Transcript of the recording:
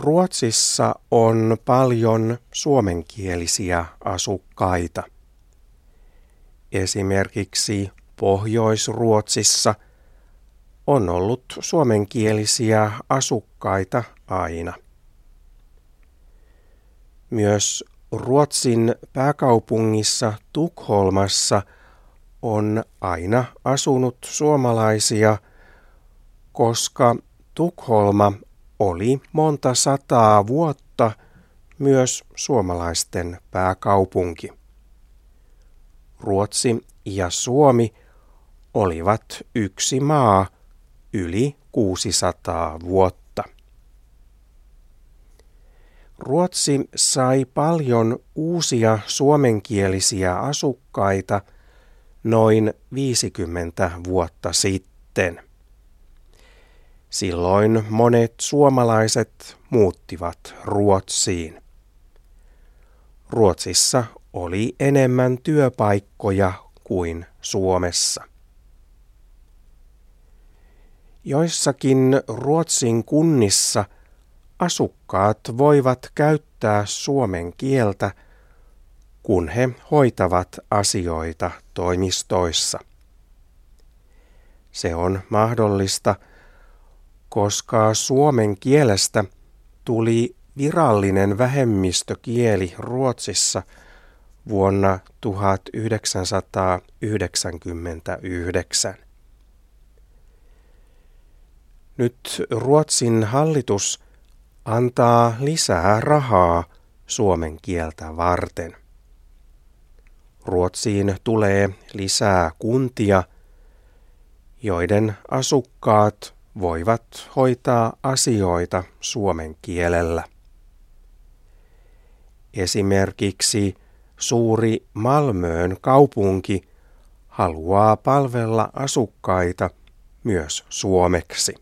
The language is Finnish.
Ruotsissa on paljon suomenkielisiä asukkaita. Esimerkiksi Pohjois-Ruotsissa on ollut suomenkielisiä asukkaita aina. Myös Ruotsin pääkaupungissa Tukholmassa on aina asunut suomalaisia, koska Tukholma oli monta sataa vuotta myös suomalaisten pääkaupunki. Ruotsi ja Suomi olivat yksi maa yli 600 vuotta. Ruotsi sai paljon uusia suomenkielisiä asukkaita noin 50 vuotta sitten. Silloin monet suomalaiset muuttivat Ruotsiin. Ruotsissa oli enemmän työpaikkoja kuin Suomessa. Joissakin Ruotsin kunnissa asukkaat voivat käyttää suomen kieltä, kun he hoitavat asioita toimistoissa. Se on mahdollista – koska suomen kielestä tuli virallinen vähemmistökieli Ruotsissa vuonna 1999. Nyt Ruotsin hallitus antaa lisää rahaa suomen kieltä varten. Ruotsiin tulee lisää kuntia, joiden asukkaat voivat hoitaa asioita suomen kielellä. Esimerkiksi suuri Malmöön kaupunki haluaa palvella asukkaita myös suomeksi.